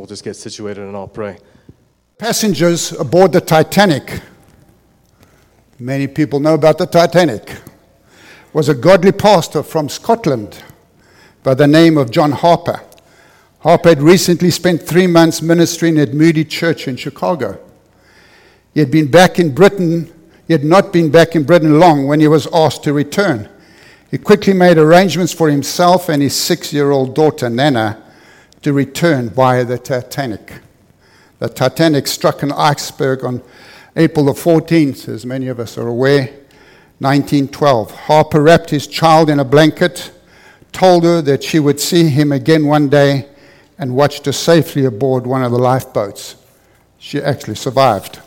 We'll just get situated and I'll pray. Passengers aboard the Titanic, many people know about the Titanic, was a godly pastor from Scotland by the name of John Harper. Harper had recently spent three months ministering at Moody Church in Chicago. He had been back in Britain, he had not been back in Britain long when he was asked to return. He quickly made arrangements for himself and his six year old daughter, Nana, to return via the Titanic. The Titanic struck an iceberg on April the 14th, as many of us are aware, 1912. Harper wrapped his child in a blanket, told her that she would see him again one day, and watched her safely aboard one of the lifeboats. She actually survived.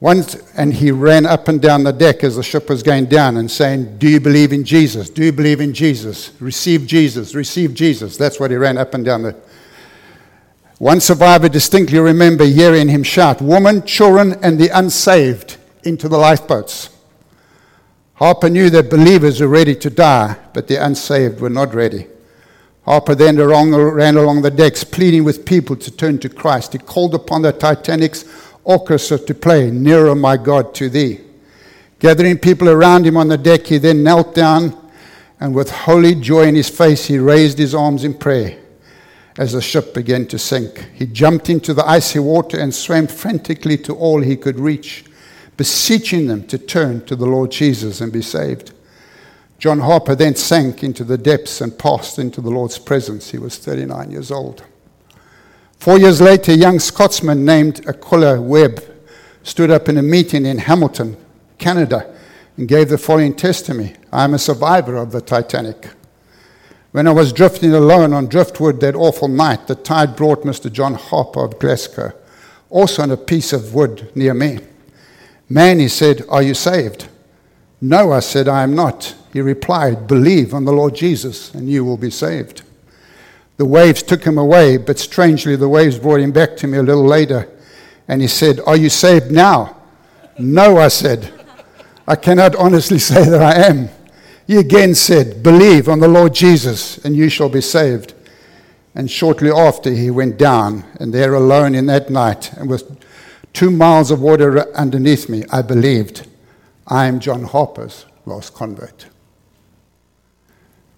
Once, and he ran up and down the deck as the ship was going down and saying, Do you believe in Jesus? Do you believe in Jesus? Receive Jesus, receive Jesus. That's what he ran up and down the. One survivor distinctly remember hearing him shout, Woman, children, and the unsaved into the lifeboats. Harper knew that believers were ready to die, but the unsaved were not ready. Harper then ran along the decks, pleading with people to turn to Christ. He called upon the Titanic's orchestra to play, Nearer, My God, to Thee. Gathering people around him on the deck, he then knelt down and with holy joy in his face, he raised his arms in prayer as the ship began to sink. He jumped into the icy water and swam frantically to all he could reach, beseeching them to turn to the Lord Jesus and be saved. John Harper then sank into the depths and passed into the Lord's presence. He was 39 years old. Four years later, a young Scotsman named Aquila Webb stood up in a meeting in Hamilton, Canada, and gave the following testimony I am a survivor of the Titanic. When I was drifting alone on driftwood that awful night, the tide brought Mr. John Harper of Glasgow, also on a piece of wood near me. Man, he said, Are you saved? No, I said, I am not. He replied, Believe on the Lord Jesus, and you will be saved. The waves took him away, but strangely, the waves brought him back to me a little later. And he said, Are you saved now? no, I said. I cannot honestly say that I am. He again said, Believe on the Lord Jesus, and you shall be saved. And shortly after, he went down, and there alone in that night, and with two miles of water underneath me, I believed, I am John Harper's lost convert.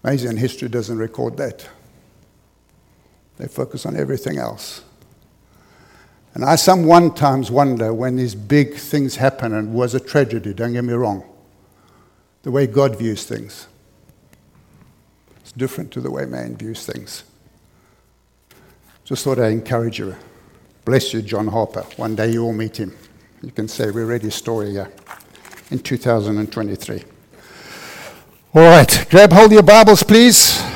Amazing history doesn't record that. They focus on everything else. And I some one times wonder when these big things happen and was a tragedy, don't get me wrong, the way God views things. It's different to the way man views things. Just thought I'd encourage you. Bless you, John Harper. One day you will meet him. You can say we read his story here in 2023. All right, grab hold of your Bibles, please.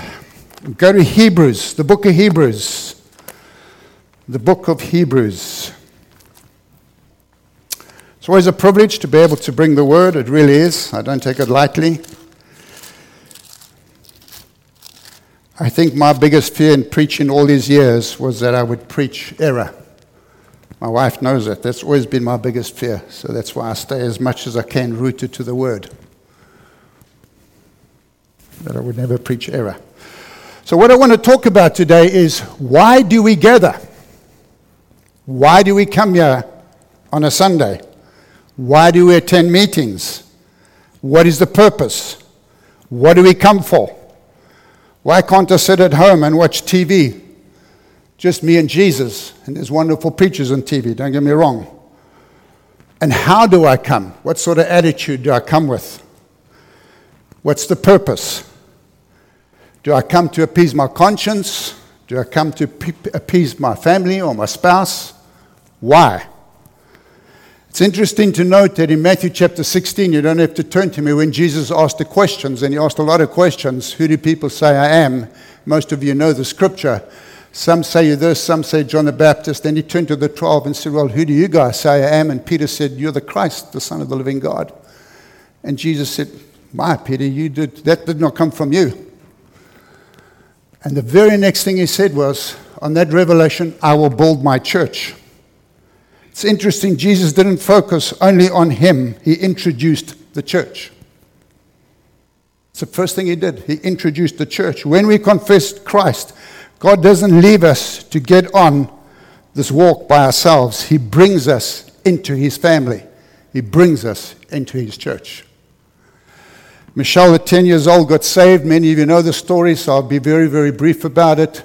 Go to Hebrews, the book of Hebrews. The book of Hebrews. It's always a privilege to be able to bring the word. It really is. I don't take it lightly. I think my biggest fear in preaching all these years was that I would preach error. My wife knows that. That's always been my biggest fear. So that's why I stay as much as I can rooted to the word. That I would never preach error. So, what I want to talk about today is why do we gather? Why do we come here on a Sunday? Why do we attend meetings? What is the purpose? What do we come for? Why can't I sit at home and watch TV? Just me and Jesus, and there's wonderful preachers on TV, don't get me wrong. And how do I come? What sort of attitude do I come with? What's the purpose? Do I come to appease my conscience? Do I come to appease my family or my spouse? Why? It's interesting to note that in Matthew chapter 16, you don't have to turn to me, when Jesus asked the questions, and he asked a lot of questions Who do people say I am? Most of you know the scripture. Some say you this, some say John the Baptist. Then he turned to the 12 and said, Well, who do you guys say I am? And Peter said, You're the Christ, the Son of the living God. And Jesus said, My, Peter, you did, that did not come from you. And the very next thing he said was, On that revelation, I will build my church. It's interesting, Jesus didn't focus only on him, he introduced the church. It's the first thing he did. He introduced the church. When we confess Christ, God doesn't leave us to get on this walk by ourselves. He brings us into His family, He brings us into His church. Michelle, at 10 years old, got saved. Many of you know the story, so I'll be very, very brief about it.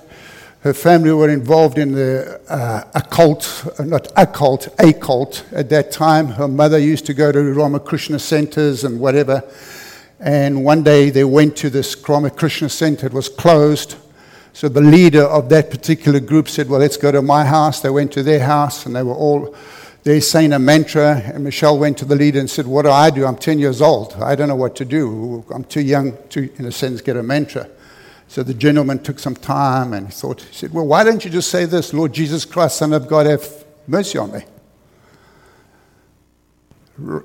Her family were involved in the uh, occult, uh, not occult, a cult at that time. Her mother used to go to Ramakrishna centers and whatever. And one day they went to this Ramakrishna center. It was closed. So the leader of that particular group said, Well, let's go to my house. They went to their house and they were all there saying a mantra. And Michelle went to the leader and said, What do I do? I'm 10 years old. I don't know what to do. I'm too young to, in a sense, get a mantra. So the gentleman took some time and thought, he said, Well, why don't you just say this, Lord Jesus Christ, Son of God, have mercy on me?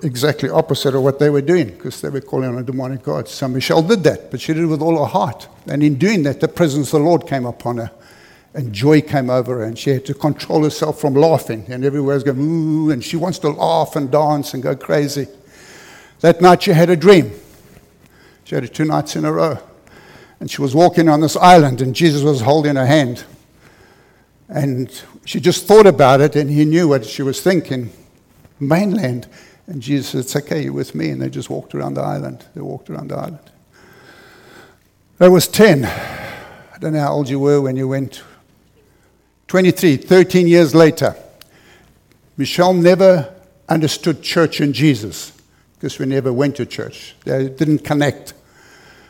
Exactly opposite of what they were doing because they were calling on a demonic God. So Michelle did that, but she did it with all her heart. And in doing that, the presence of the Lord came upon her and joy came over her, and she had to control herself from laughing. And everywhere was going, ooh, and she wants to laugh and dance and go crazy. That night she had a dream. She had it two nights in a row. And she was walking on this island, and Jesus was holding her hand. And she just thought about it, and he knew what she was thinking mainland. And Jesus said, It's okay, you're with me. And they just walked around the island. They walked around the island. I was 10. I don't know how old you were when you went. 23, 13 years later. Michelle never understood church and Jesus because we never went to church. They didn't connect.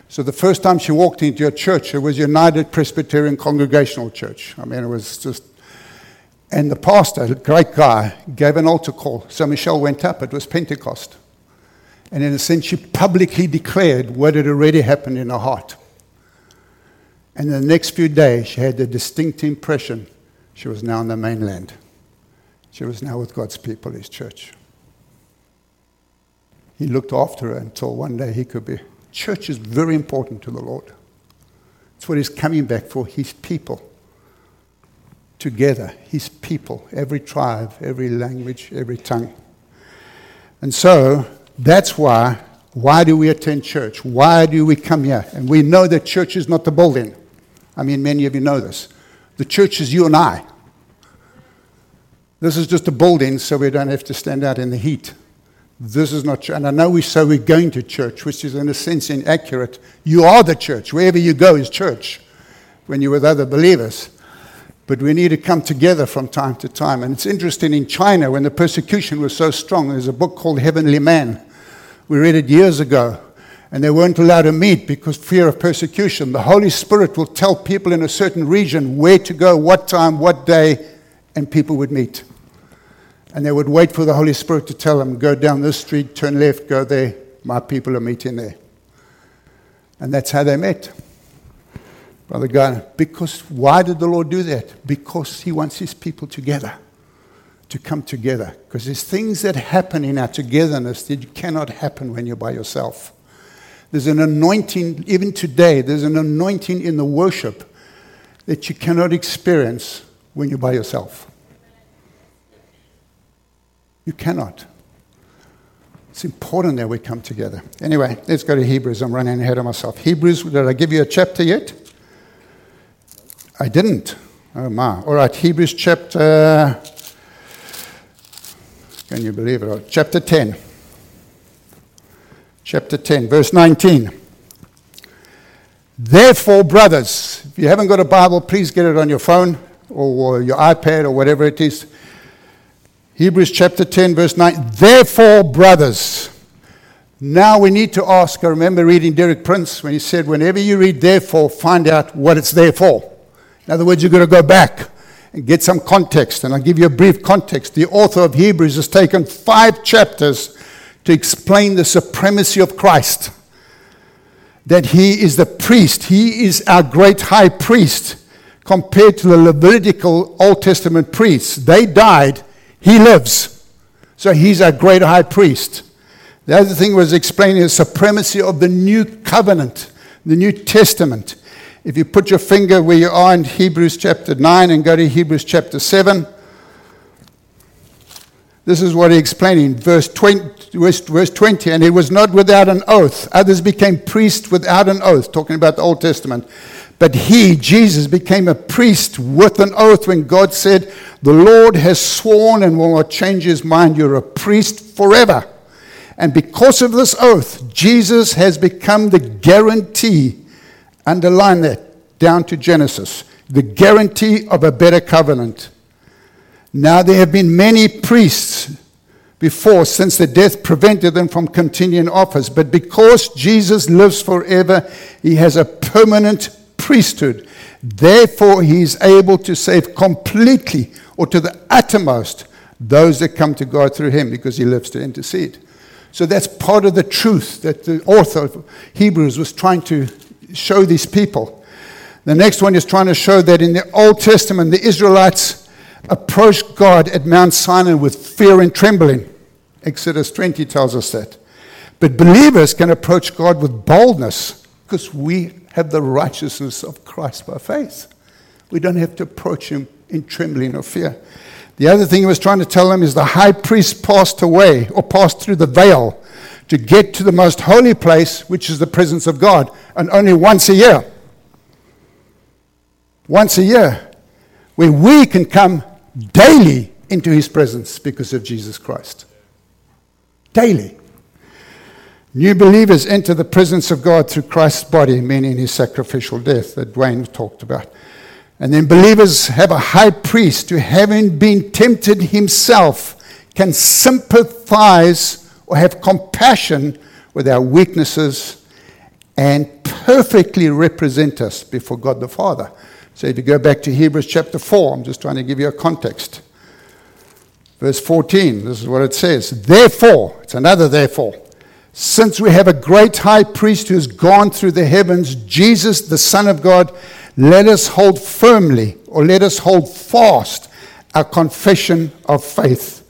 So the first time she walked into a church, it was United Presbyterian Congregational Church. I mean, it was just. And the pastor, a great guy, gave an altar call. So Michelle went up. It was Pentecost. And in a sense, she publicly declared what had already happened in her heart. And the next few days, she had the distinct impression she was now on the mainland. She was now with God's people, His church. He looked after her until one day he could be Church is very important to the Lord. It's what He's coming back for, His people. Together, His people, every tribe, every language, every tongue. And so, that's why, why do we attend church? Why do we come here? And we know that church is not the building. I mean, many of you know this. The church is you and I. This is just a building so we don't have to stand out in the heat. This is not. And I know we say we're going to church, which is in a sense inaccurate. You are the church. Wherever you go is church when you're with other believers. But we need to come together from time to time. And it's interesting in China, when the persecution was so strong, there's a book called Heavenly Man. We read it years ago. And they weren't allowed to meet because fear of persecution. The Holy Spirit will tell people in a certain region where to go, what time, what day, and people would meet. And they would wait for the Holy Spirit to tell them, go down this street, turn left, go there. My people are meeting there. And that's how they met. Brother God, because why did the Lord do that? Because He wants His people together, to come together. Because there's things that happen in our togetherness that cannot happen when you're by yourself. There's an anointing, even today, there's an anointing in the worship that you cannot experience when you're by yourself. You cannot. It's important that we come together. Anyway, let's go to Hebrews. I'm running ahead of myself. Hebrews, did I give you a chapter yet? I didn't. Oh my. All right, Hebrews chapter. Can you believe it? Chapter 10. Chapter 10, verse 19. Therefore, brothers, if you haven't got a Bible, please get it on your phone or your iPad or whatever it is. Hebrews chapter 10, verse 9. Therefore, brothers. Now we need to ask. I remember reading Derek Prince when he said, whenever you read therefore, find out what it's there for. In other words, you've got to go back and get some context. And I'll give you a brief context. The author of Hebrews has taken five chapters to explain the supremacy of Christ. That he is the priest, he is our great high priest compared to the Levitical Old Testament priests. They died he lives. So he's our great high priest. The other thing was explaining the supremacy of the new covenant, the New Testament. If you put your finger where you are in Hebrews chapter 9 and go to Hebrews chapter 7, this is what he explained in verse 20, verse 20. And it was not without an oath. Others became priests without an oath, talking about the Old Testament. But he, Jesus, became a priest with an oath when God said, The Lord has sworn and will not change his mind. You're a priest forever. And because of this oath, Jesus has become the guarantee. Underline that down to Genesis the guarantee of a better covenant. Now, there have been many priests before, since the death prevented them from continuing office. But because Jesus lives forever, he has a permanent priesthood. Therefore, he is able to save completely or to the uttermost those that come to God through him because he lives to intercede. So that's part of the truth that the author of Hebrews was trying to show these people. The next one is trying to show that in the Old Testament, the Israelites approached God at Mount Sinai with fear and trembling. Exodus 20 tells us that. But believers can approach God with boldness because we have the righteousness of Christ by faith. We don't have to approach Him in trembling or fear. The other thing he was trying to tell them is the high priest passed away or passed through the veil to get to the most holy place, which is the presence of God, and only once a year. Once a year, where we can come daily into his presence because of Jesus Christ. Daily. New believers enter the presence of God through Christ's body, meaning his sacrificial death that Dwayne talked about. And then believers have a high priest who, having been tempted himself, can sympathize or have compassion with our weaknesses and perfectly represent us before God the Father. So if you go back to Hebrews chapter 4, I'm just trying to give you a context. Verse 14, this is what it says. Therefore, it's another therefore. Since we have a great high priest who has gone through the heavens, Jesus, the Son of God, let us hold firmly, or let us hold fast, our confession of faith.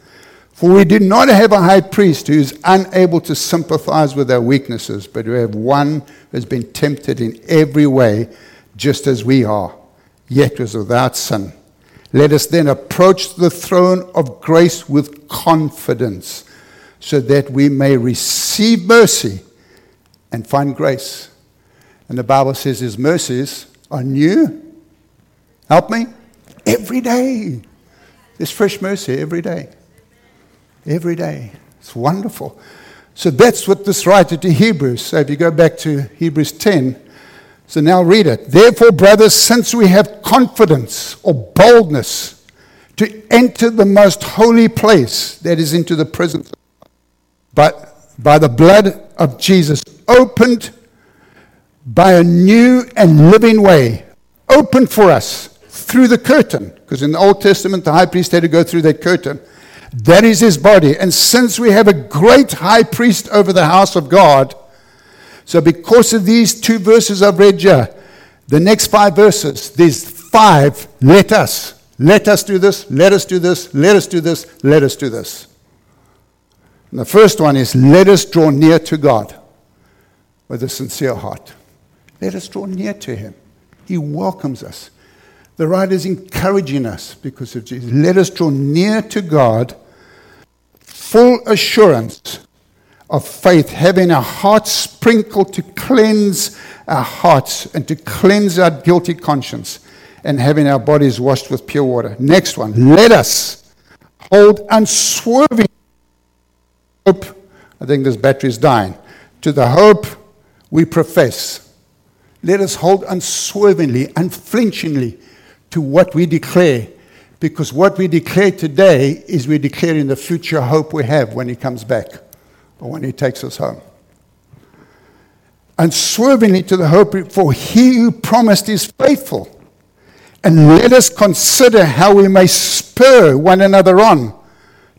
For we do not have a high priest who is unable to sympathize with our weaknesses, but we have one who has been tempted in every way, just as we are, yet was without sin. Let us then approach the throne of grace with confidence, so that we may receive mercy and find grace. And the Bible says his mercies are new. Help me? Every day. There's fresh mercy every day. Every day. It's wonderful. So that's what this writer to Hebrews. So if you go back to Hebrews 10, so now read it. Therefore, brothers, since we have confidence or boldness to enter the most holy place that is into the presence, but by the blood of Jesus, opened by a new and living way opened for us through the curtain. Because in the Old Testament, the high priest had to go through that curtain. That is his body. And since we have a great high priest over the house of God, so because of these two verses I've read here, the next five verses, there's five let us. Let us do this, let us do this, let us do this, let us do this. And the first one is let us draw near to God with a sincere heart. Let us draw near to Him. He welcomes us. The writer is encouraging us because of Jesus. Let us draw near to God, full assurance of faith, having our hearts sprinkled to cleanse our hearts and to cleanse our guilty conscience, and having our bodies washed with pure water. Next one. Let us hold unswerving hope. I think this battery is dying. To the hope we profess let us hold unswervingly, unflinchingly to what we declare. Because what we declare today is we're declaring the future hope we have when He comes back or when He takes us home. and Unswervingly to the hope, for He who promised is faithful. And let us consider how we may spur one another on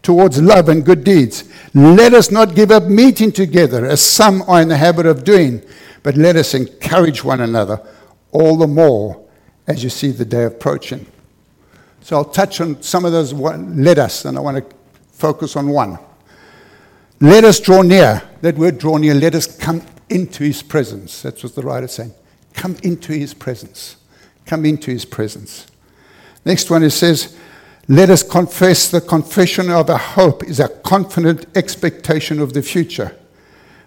towards love and good deeds. Let us not give up meeting together, as some are in the habit of doing but let us encourage one another all the more as you see the day approaching. So I'll touch on some of those let us, and I want to focus on one. Let us draw near. That word draw near, let us come into his presence. That's what the writer's saying. Come into his presence. Come into his presence. Next one, it says, let us confess the confession of our hope is a confident expectation of the future.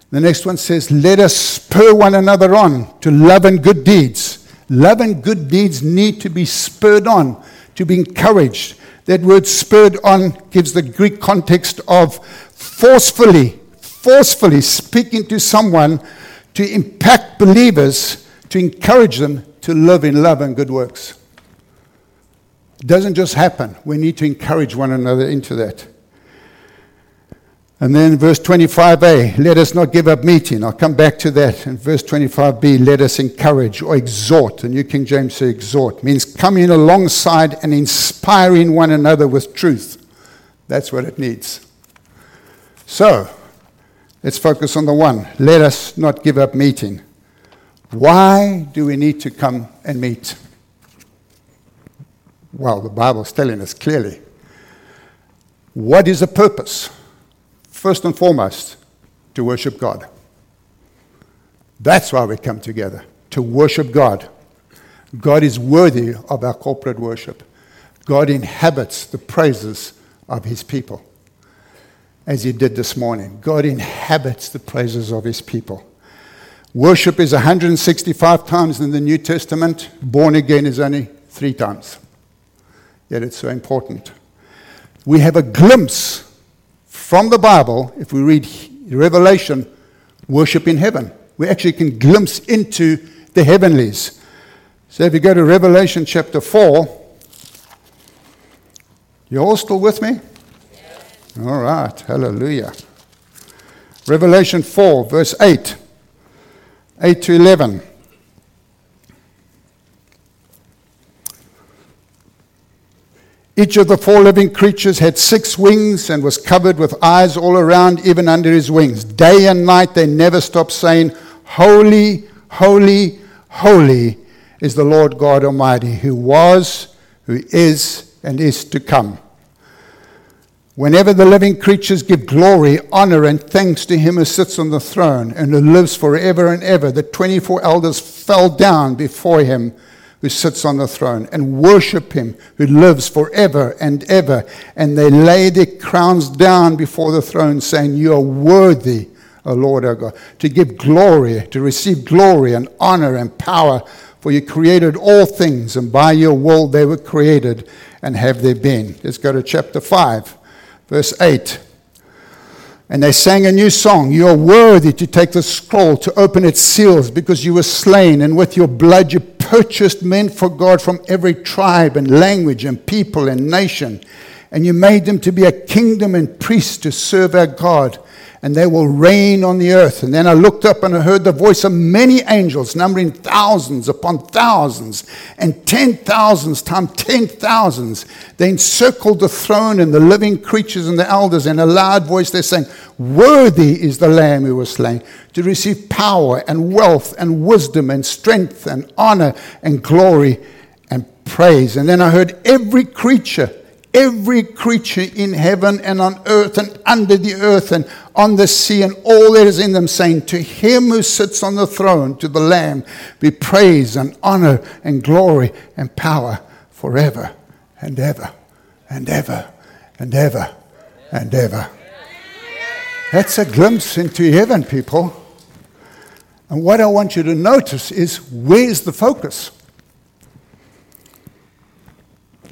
The next one says, Let us spur one another on to love and good deeds. Love and good deeds need to be spurred on, to be encouraged. That word spurred on gives the Greek context of forcefully, forcefully speaking to someone to impact believers, to encourage them to live in love and good works. It doesn't just happen. We need to encourage one another into that. And then verse 25a, let us not give up meeting. I'll come back to that. And verse 25b, let us encourage or exhort. The New King James says exhort, means coming alongside and inspiring one another with truth. That's what it needs. So, let's focus on the one. Let us not give up meeting. Why do we need to come and meet? Well, the Bible's telling us clearly. What is the purpose? first and foremost, to worship God. That's why we come together, to worship God. God is worthy of our corporate worship. God inhabits the praises of his people, as he did this morning. God inhabits the praises of his people. Worship is 165 times in the New Testament, born again is only three times. Yet it's so important. We have a glimpse from the Bible, if we read Revelation, worship in heaven. We actually can glimpse into the heavenlies. So if you go to Revelation chapter 4, you all still with me? All right, hallelujah. Revelation 4, verse 8, 8 to 11. Each of the four living creatures had six wings and was covered with eyes all around, even under his wings. Day and night they never stopped saying, Holy, holy, holy is the Lord God Almighty, who was, who is, and is to come. Whenever the living creatures give glory, honor, and thanks to him who sits on the throne and who lives forever and ever, the 24 elders fell down before him who sits on the throne and worship him who lives forever and ever. And they lay their crowns down before the throne, saying, You are worthy, O Lord our God, to give glory, to receive glory and honor and power. For you created all things, and by your will they were created and have their being. Let's go to chapter 5, verse 8. And they sang a new song. You are worthy to take the scroll, to open its seals, because you were slain, and with your blood you purchased men for God from every tribe and language and people and nation. And you made them to be a kingdom and priests to serve our God and they will reign on the earth. And then I looked up and I heard the voice of many angels, numbering thousands upon thousands, and ten thousands times ten thousands. They encircled the throne and the living creatures and the elders. In a loud voice, they're saying, Worthy is the Lamb who was slain to receive power and wealth and wisdom and strength and honor and glory and praise. And then I heard every creature every creature in heaven and on earth and under the earth and on the sea and all that is in them, saying, To him who sits on the throne, to the Lamb, be praise and honor and glory and power forever and ever and ever and ever and ever. That's a glimpse into heaven, people. And what I want you to notice is where's the focus?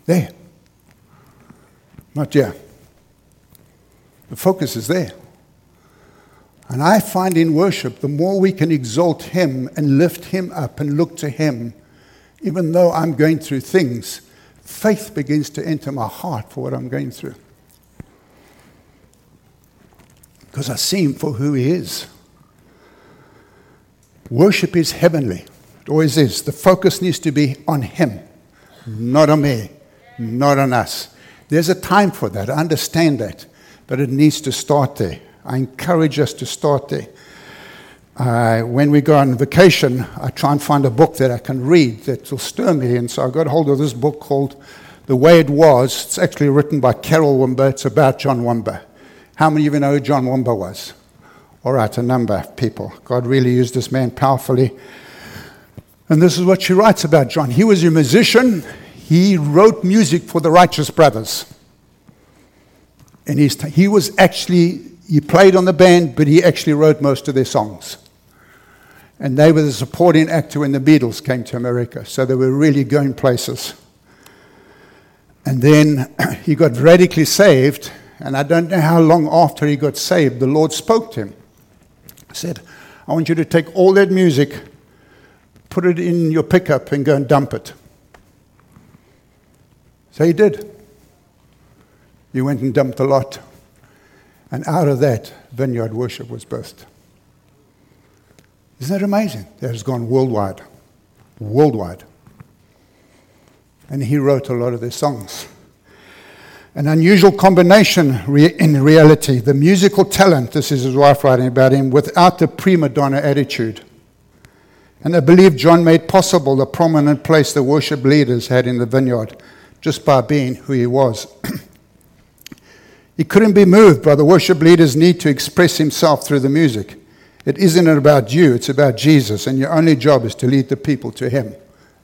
There. Not yet. The focus is there. And I find in worship, the more we can exalt Him and lift Him up and look to Him, even though I'm going through things, faith begins to enter my heart for what I'm going through. Because I see Him for who He is. Worship is heavenly. It always is. The focus needs to be on Him, not on me, not on us. There's a time for that. I understand that. But it needs to start there. I encourage us to start there. Uh, when we go on vacation, I try and find a book that I can read that will stir me. And so I got hold of this book called The Way It Was. It's actually written by Carol Wimber. It's about John Wimber. How many of you know who John Wimber was? All right, a number of people. God really used this man powerfully. And this is what she writes about John. He was a musician, he wrote music for the Righteous Brothers. And he's, he was actually, he played on the band, but he actually wrote most of their songs. And they were the supporting actor when the Beatles came to America. So they were really going places. And then he got radically saved. And I don't know how long after he got saved, the Lord spoke to him. He said, I want you to take all that music, put it in your pickup, and go and dump it. So he did. He went and dumped a lot. And out of that, vineyard worship was birthed. Isn't that amazing? That has gone worldwide. Worldwide. And he wrote a lot of their songs. An unusual combination in reality. The musical talent, this is his wife writing about him, without the prima donna attitude. And I believe John made possible the prominent place the worship leaders had in the vineyard just by being who he was. he couldn't be moved by the worship leader's need to express himself through the music. It isn't about you, it's about Jesus, and your only job is to lead the people to him.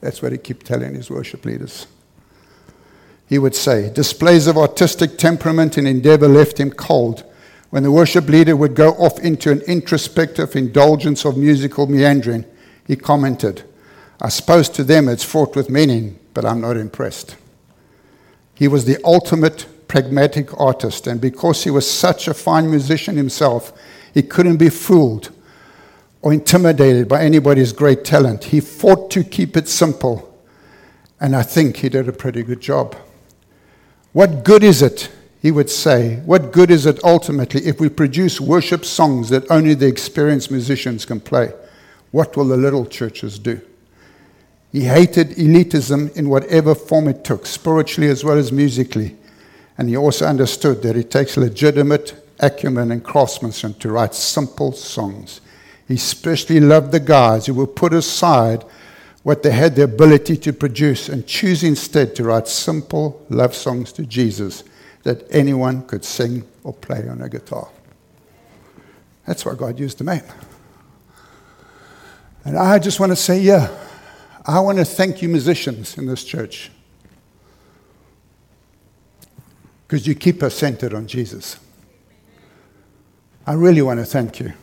That's what he kept telling his worship leaders. He would say, displays of artistic temperament and endeavor left him cold. When the worship leader would go off into an introspective indulgence of musical meandering, he commented, I suppose to them it's fraught with meaning, but I'm not impressed. He was the ultimate pragmatic artist, and because he was such a fine musician himself, he couldn't be fooled or intimidated by anybody's great talent. He fought to keep it simple, and I think he did a pretty good job. What good is it, he would say, what good is it ultimately if we produce worship songs that only the experienced musicians can play? What will the little churches do? He hated elitism in whatever form it took, spiritually as well as musically. And he also understood that it takes legitimate acumen and craftsmanship to write simple songs. He especially loved the guys who would put aside what they had the ability to produce and choose instead to write simple love songs to Jesus that anyone could sing or play on a guitar. That's why God used the man. And I just want to say, yeah, I want to thank you, musicians in this church, because you keep us centered on Jesus. I really want to thank you.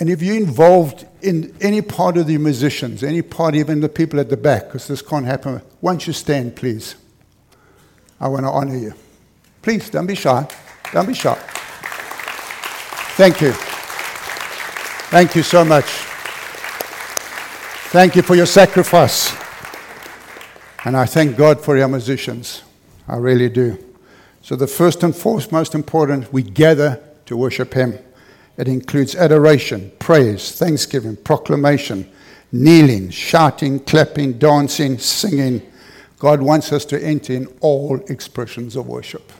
And if you're involved in any part of the musicians, any part, even the people at the back, because this can't happen, won't you stand, please? I want to honor you. Please, don't be shy. Don't be shy. Thank you. Thank you so much. Thank you for your sacrifice. And I thank God for your musicians. I really do. So, the first and foremost, most important, we gather to worship Him. It includes adoration, praise, thanksgiving, proclamation, kneeling, shouting, clapping, dancing, singing. God wants us to enter in all expressions of worship.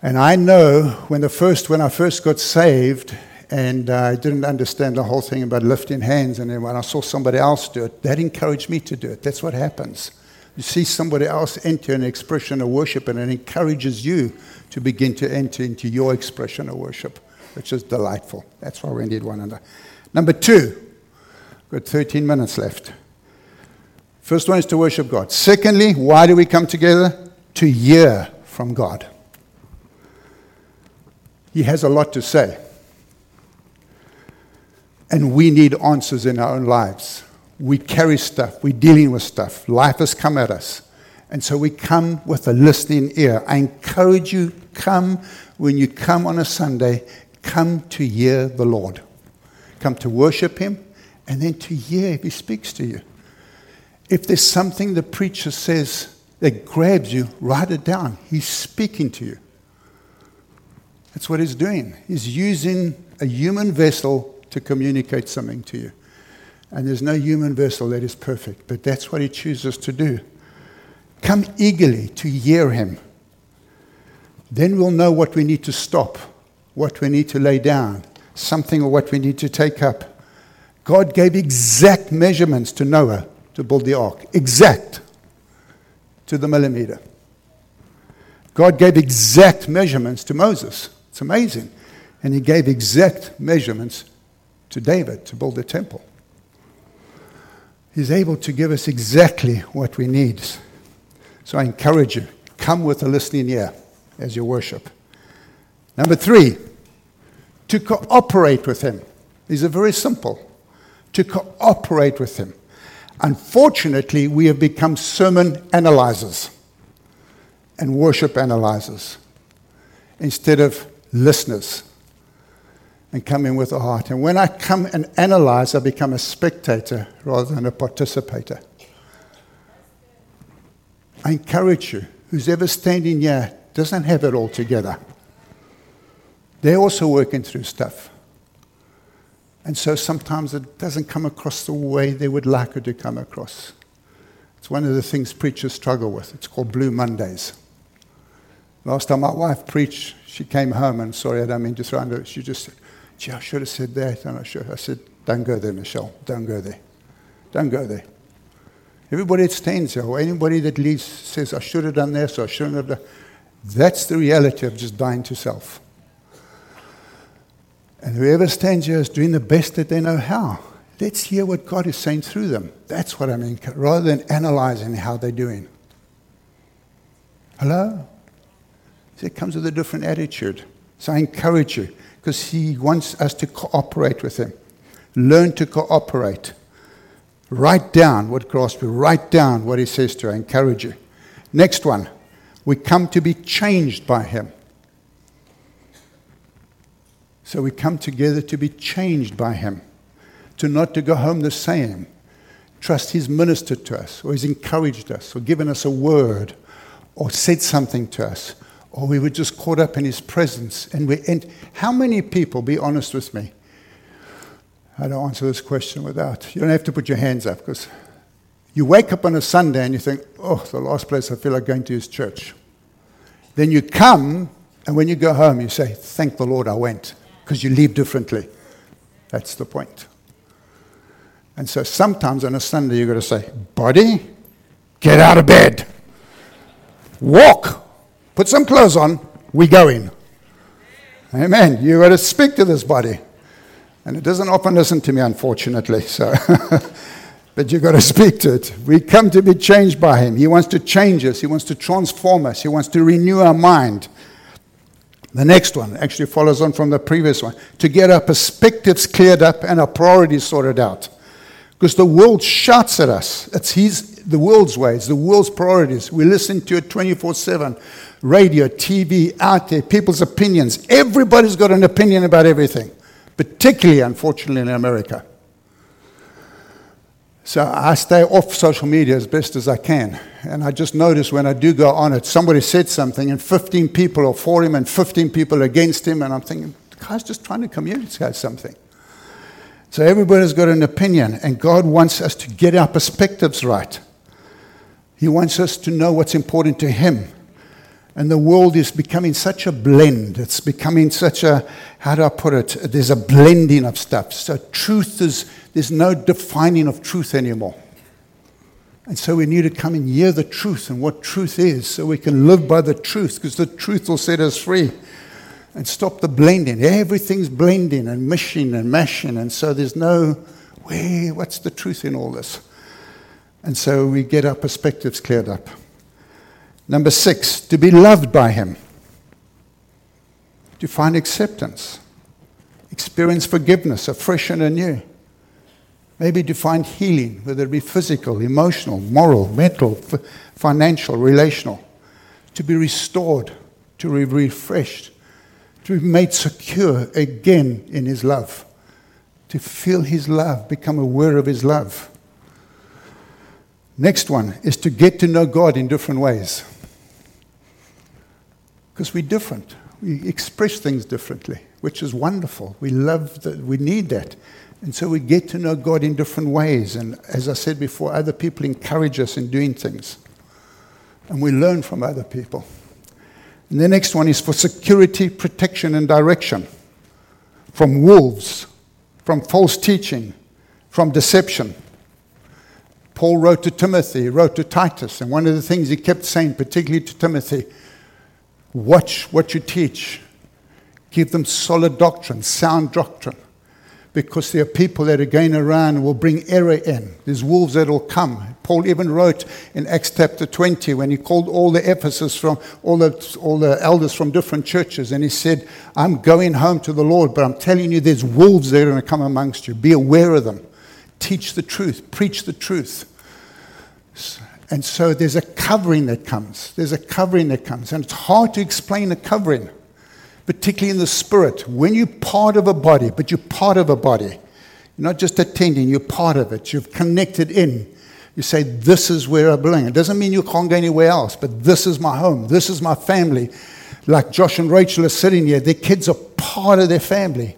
And I know when the first when I first got saved, and uh, I didn't understand the whole thing about lifting hands. And then when I saw somebody else do it, that encouraged me to do it. That's what happens. You see somebody else enter an expression of worship, and it encourages you to begin to enter into your expression of worship, which is delightful. That's why we need one another. Number two, got 13 minutes left. First one is to worship God. Secondly, why do we come together? To hear from God. He has a lot to say. And we need answers in our own lives. We carry stuff, we're dealing with stuff. Life has come at us. And so we come with a listening ear. I encourage you, come when you come on a Sunday, come to hear the Lord. Come to worship Him and then to hear if He speaks to you. If there's something the preacher says that grabs you, write it down. He's speaking to you. That's what He's doing. He's using a human vessel to communicate something to you. And there's no human vessel that is perfect, but that's what He chooses to do. Come eagerly to hear Him. Then we'll know what we need to stop, what we need to lay down, something or what we need to take up. God gave exact measurements to Noah to build the ark, exact to the millimeter. God gave exact measurements to Moses. It's amazing. And he gave exact measurements to David to build the temple. He's able to give us exactly what we need. So I encourage you, come with a listening ear as you worship. Number three, to cooperate with Him. These are very simple. To cooperate with Him. Unfortunately, we have become sermon analyzers and worship analyzers instead of listeners and come in with a heart. And when I come and analyze, I become a spectator rather than a participator. I encourage you, who's ever standing here doesn't have it all together. They're also working through stuff. And so sometimes it doesn't come across the way they would like it to come across. It's one of the things preachers struggle with. It's called Blue Mondays. Last time my wife preached, she came home and sorry, I don't mean to throw under. She just said, Gee, I should have said that. And I, should. I said, Don't go there, Michelle. Don't go there. Don't go there. Everybody that stands there, or anybody that leaves says, I should have done this, or I shouldn't have done That's the reality of just dying to self. And whoever stands here is doing the best that they know how. Let's hear what God is saying through them. That's what I mean, rather than analyzing how they're doing. Hello? See, it comes with a different attitude. So I encourage you because He wants us to cooperate with Him. Learn to cooperate. Write down what Grasby, write down what He says to you. I encourage you. Next one. We come to be changed by Him. So we come together to be changed by Him, to not to go home the same. Trust He's ministered to us, or He's encouraged us, or given us a word, or said something to us, or we were just caught up in his presence. And we and how many people, be honest with me, I don't answer this question without. You don't have to put your hands up because you wake up on a Sunday and you think, oh, the last place I feel like going to is church. Then you come, and when you go home, you say, thank the Lord I went, because you leave differently. That's the point. And so sometimes on a Sunday, you've got to say, body, get out of bed, walk, Put some clothes on, we going. Amen. You got to speak to this body. And it doesn't often listen to me, unfortunately. So, but you've got to speak to it. We come to be changed by Him. He wants to change us. He wants to transform us. He wants to renew our mind. The next one actually follows on from the previous one to get our perspectives cleared up and our priorities sorted out. Because the world shouts at us. It's his, the world's ways, the world's priorities. We listen to it 24 7 radio, TV, out there, people's opinions. Everybody's got an opinion about everything, particularly, unfortunately, in America. So I stay off social media as best as I can. And I just notice when I do go on it, somebody said something, and 15 people are for him and 15 people against him. And I'm thinking, the guy's just trying to communicate something. So everybody's got an opinion, and God wants us to get our perspectives right. He wants us to know what's important to Him and the world is becoming such a blend. It's becoming such a, how do I put it? There's a blending of stuff. So truth is, there's no defining of truth anymore. And so we need to come and hear the truth and what truth is so we can live by the truth because the truth will set us free and stop the blending. Everything's blending and mishing and mashing. And so there's no, where, what's the truth in all this? And so we get our perspectives cleared up. Number six, to be loved by Him, to find acceptance, experience forgiveness afresh and anew. Maybe to find healing, whether it be physical, emotional, moral, mental, f- financial, relational. To be restored, to be refreshed, to be made secure again in His love. To feel His love, become aware of His love. Next one is to get to know God in different ways because we're different. We express things differently, which is wonderful. We love that, we need that. And so we get to know God in different ways. And as I said before, other people encourage us in doing things. And we learn from other people. And the next one is for security, protection, and direction from wolves, from false teaching, from deception. Paul wrote to Timothy, he wrote to Titus, and one of the things he kept saying, particularly to Timothy, Watch what you teach. Give them solid doctrine, sound doctrine. Because there are people that are going around and will bring error in. There's wolves that will come. Paul even wrote in Acts chapter 20 when he called all the Ephesus from all the, all the elders from different churches and he said, I'm going home to the Lord, but I'm telling you there's wolves that are going to come amongst you. Be aware of them. Teach the truth. Preach the truth. And so there's a covering that comes. There's a covering that comes. And it's hard to explain a covering, particularly in the spirit. When you're part of a body, but you're part of a body, you're not just attending, you're part of it. You've connected in. You say, This is where I belong. It doesn't mean you can't go anywhere else, but this is my home. This is my family. Like Josh and Rachel are sitting here, their kids are part of their family.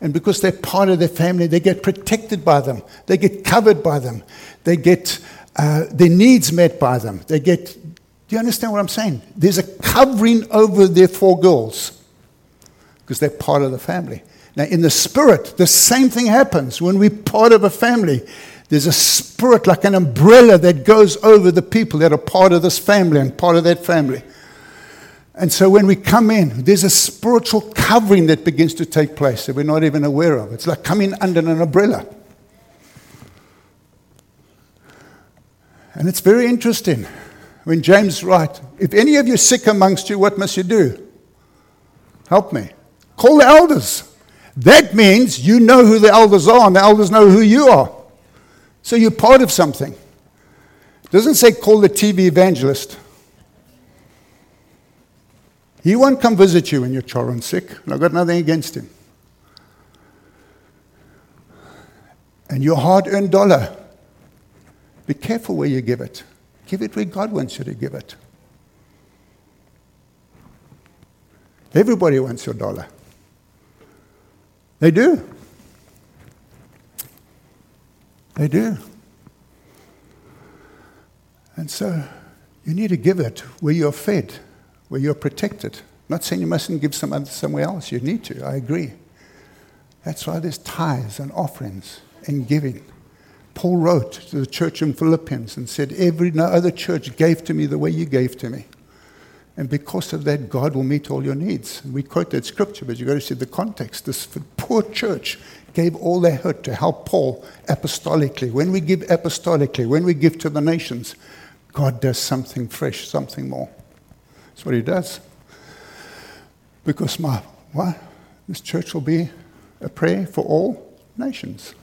And because they're part of their family, they get protected by them, they get covered by them, they get uh, their needs met by them. They get, do you understand what I'm saying? There's a covering over their four girls because they're part of the family. Now, in the spirit, the same thing happens when we're part of a family. There's a spirit like an umbrella that goes over the people that are part of this family and part of that family. And so when we come in, there's a spiritual covering that begins to take place that we're not even aware of. It's like coming under an umbrella. And it's very interesting when James writes, If any of you sick amongst you, what must you do? Help me. Call the elders. That means you know who the elders are, and the elders know who you are. So you're part of something. It doesn't say call the TV evangelist. He won't come visit you when your children's sick, and I've got nothing against him. And your hard earned dollar be careful where you give it. Give it where God wants you to give it. Everybody wants your dollar. They do. They do. And so you need to give it where you're fed, where you're protected. Not saying you mustn't give some other, somewhere else. You need to. I agree. That's why there's tithes and offerings and giving. Paul wrote to the church in Philippians and said, Every no other church gave to me the way you gave to me. And because of that, God will meet all your needs. And we quote that scripture, but you've got to see the context. This poor church gave all they had to help Paul apostolically. When we give apostolically, when we give to the nations, God does something fresh, something more. That's what He does. Because my what? This church will be a prayer for all nations.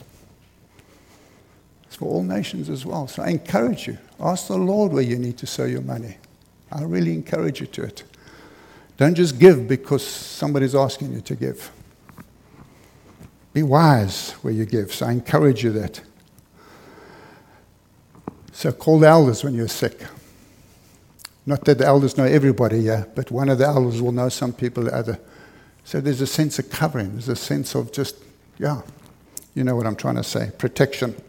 For all nations as well. So I encourage you. Ask the Lord where you need to sow your money. I really encourage you to it. Don't just give because somebody's asking you to give. Be wise where you give. So I encourage you that. So call the elders when you're sick. Not that the elders know everybody here, but one of the elders will know some people, the other. So there's a sense of covering. There's a sense of just, yeah, you know what I'm trying to say, protection.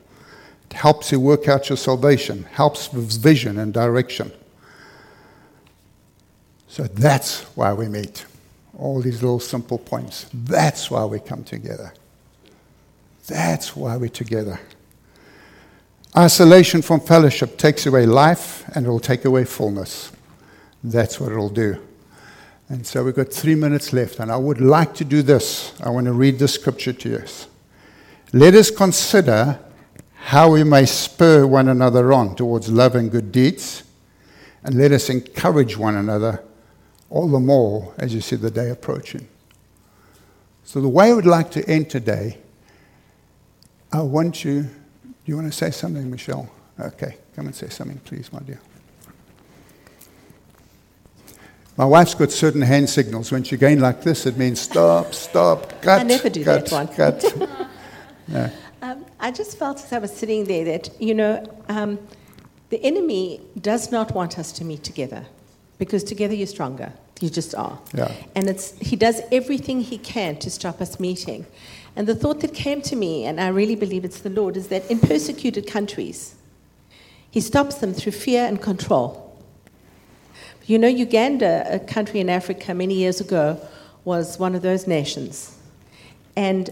Helps you work out your salvation, helps with vision and direction. So that's why we meet. All these little simple points. That's why we come together. That's why we're together. Isolation from fellowship takes away life and it will take away fullness. That's what it'll do. And so we've got three minutes left, and I would like to do this. I want to read the scripture to you. Let us consider how we may spur one another on towards love and good deeds, and let us encourage one another all the more as you see the day approaching. So, the way I would like to end today, I want you. Do you want to say something, Michelle? Okay, come and say something, please, my dear. My wife's got certain hand signals. When she going like this, it means stop, stop, cut. I never do cut, that one. Cut. yeah. Um, I just felt as I was sitting there that, you know, um, the enemy does not want us to meet together because together you're stronger. You just are. Yeah. And it's, he does everything he can to stop us meeting. And the thought that came to me, and I really believe it's the Lord, is that in persecuted countries, he stops them through fear and control. You know, Uganda, a country in Africa many years ago, was one of those nations. And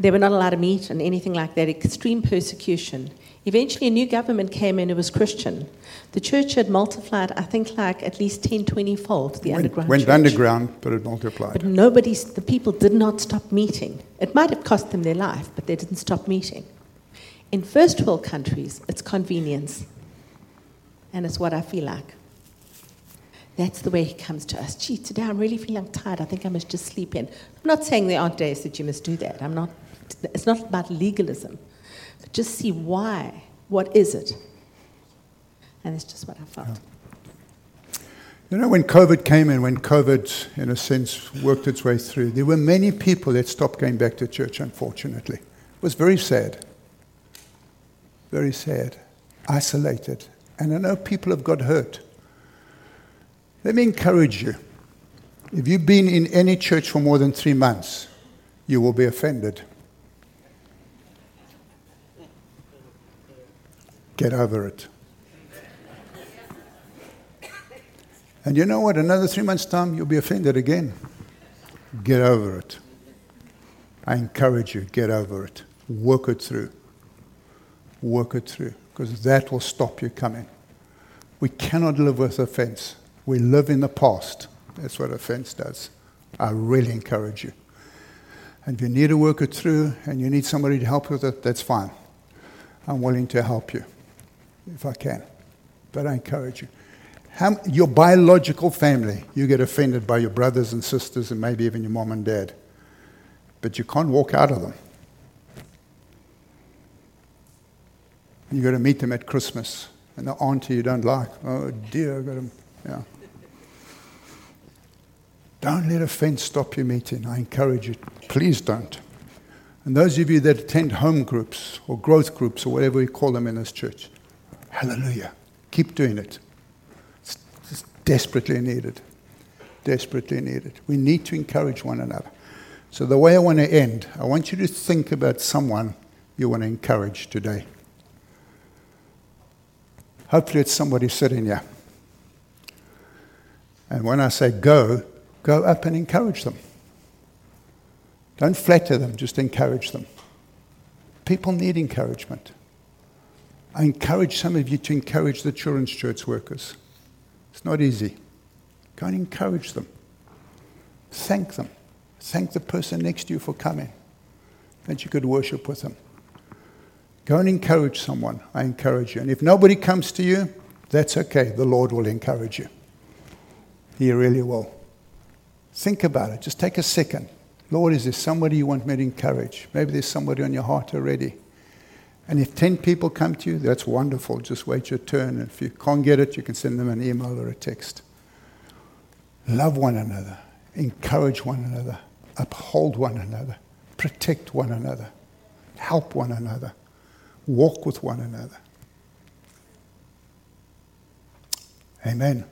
they were not allowed to meet and anything like that, extreme persecution. Eventually, a new government came in, it was Christian. The church had multiplied, I think, like at least 10, 20 fold, the went, underground Went church. underground, but it multiplied. But nobody, the people did not stop meeting. It might have cost them their life, but they didn't stop meeting. In first world countries, it's convenience. and it's what I feel like. That's the way he comes to us. Gee, today I'm really feeling tired. I think I must just sleep in. I'm not saying there aren't days that you must do that. I'm not, it's not about legalism. But just see why. What is it? And it's just what I felt. You know, when COVID came in, when COVID, in a sense, worked its way through, there were many people that stopped going back to church, unfortunately. It was very sad. Very sad. Isolated. And I know people have got hurt. Let me encourage you. If you've been in any church for more than three months, you will be offended. Get over it. And you know what? Another three months' time, you'll be offended again. Get over it. I encourage you, get over it. Work it through. Work it through, because that will stop you coming. We cannot live with offense. We live in the past. That's what offense does. I really encourage you. And if you need to work it through and you need somebody to help you with it, that's fine. I'm willing to help you if I can. But I encourage you. How, your biological family, you get offended by your brothers and sisters and maybe even your mom and dad. But you can't walk out of them. You've got to meet them at Christmas. And the auntie you don't like, oh dear, I've got to, yeah. Don't let offense stop your meeting. I encourage you. Please don't. And those of you that attend home groups or growth groups or whatever we call them in this church, hallelujah. Keep doing it. It's desperately needed. Desperately needed. We need to encourage one another. So, the way I want to end, I want you to think about someone you want to encourage today. Hopefully, it's somebody sitting here. And when I say go, go up and encourage them. Don't flatter them, just encourage them. People need encouragement. I encourage some of you to encourage the children's church workers. It's not easy. Go and encourage them. Thank them. Thank the person next to you for coming, that you could worship with them. Go and encourage someone. I encourage you. And if nobody comes to you, that's okay. The Lord will encourage you. He really will. Think about it. Just take a second. Lord, is there somebody you want me to encourage? Maybe there's somebody on your heart already. And if 10 people come to you, that's wonderful. Just wait your turn. And if you can't get it, you can send them an email or a text. Love one another, encourage one another, uphold one another, protect one another, help one another, walk with one another. Amen.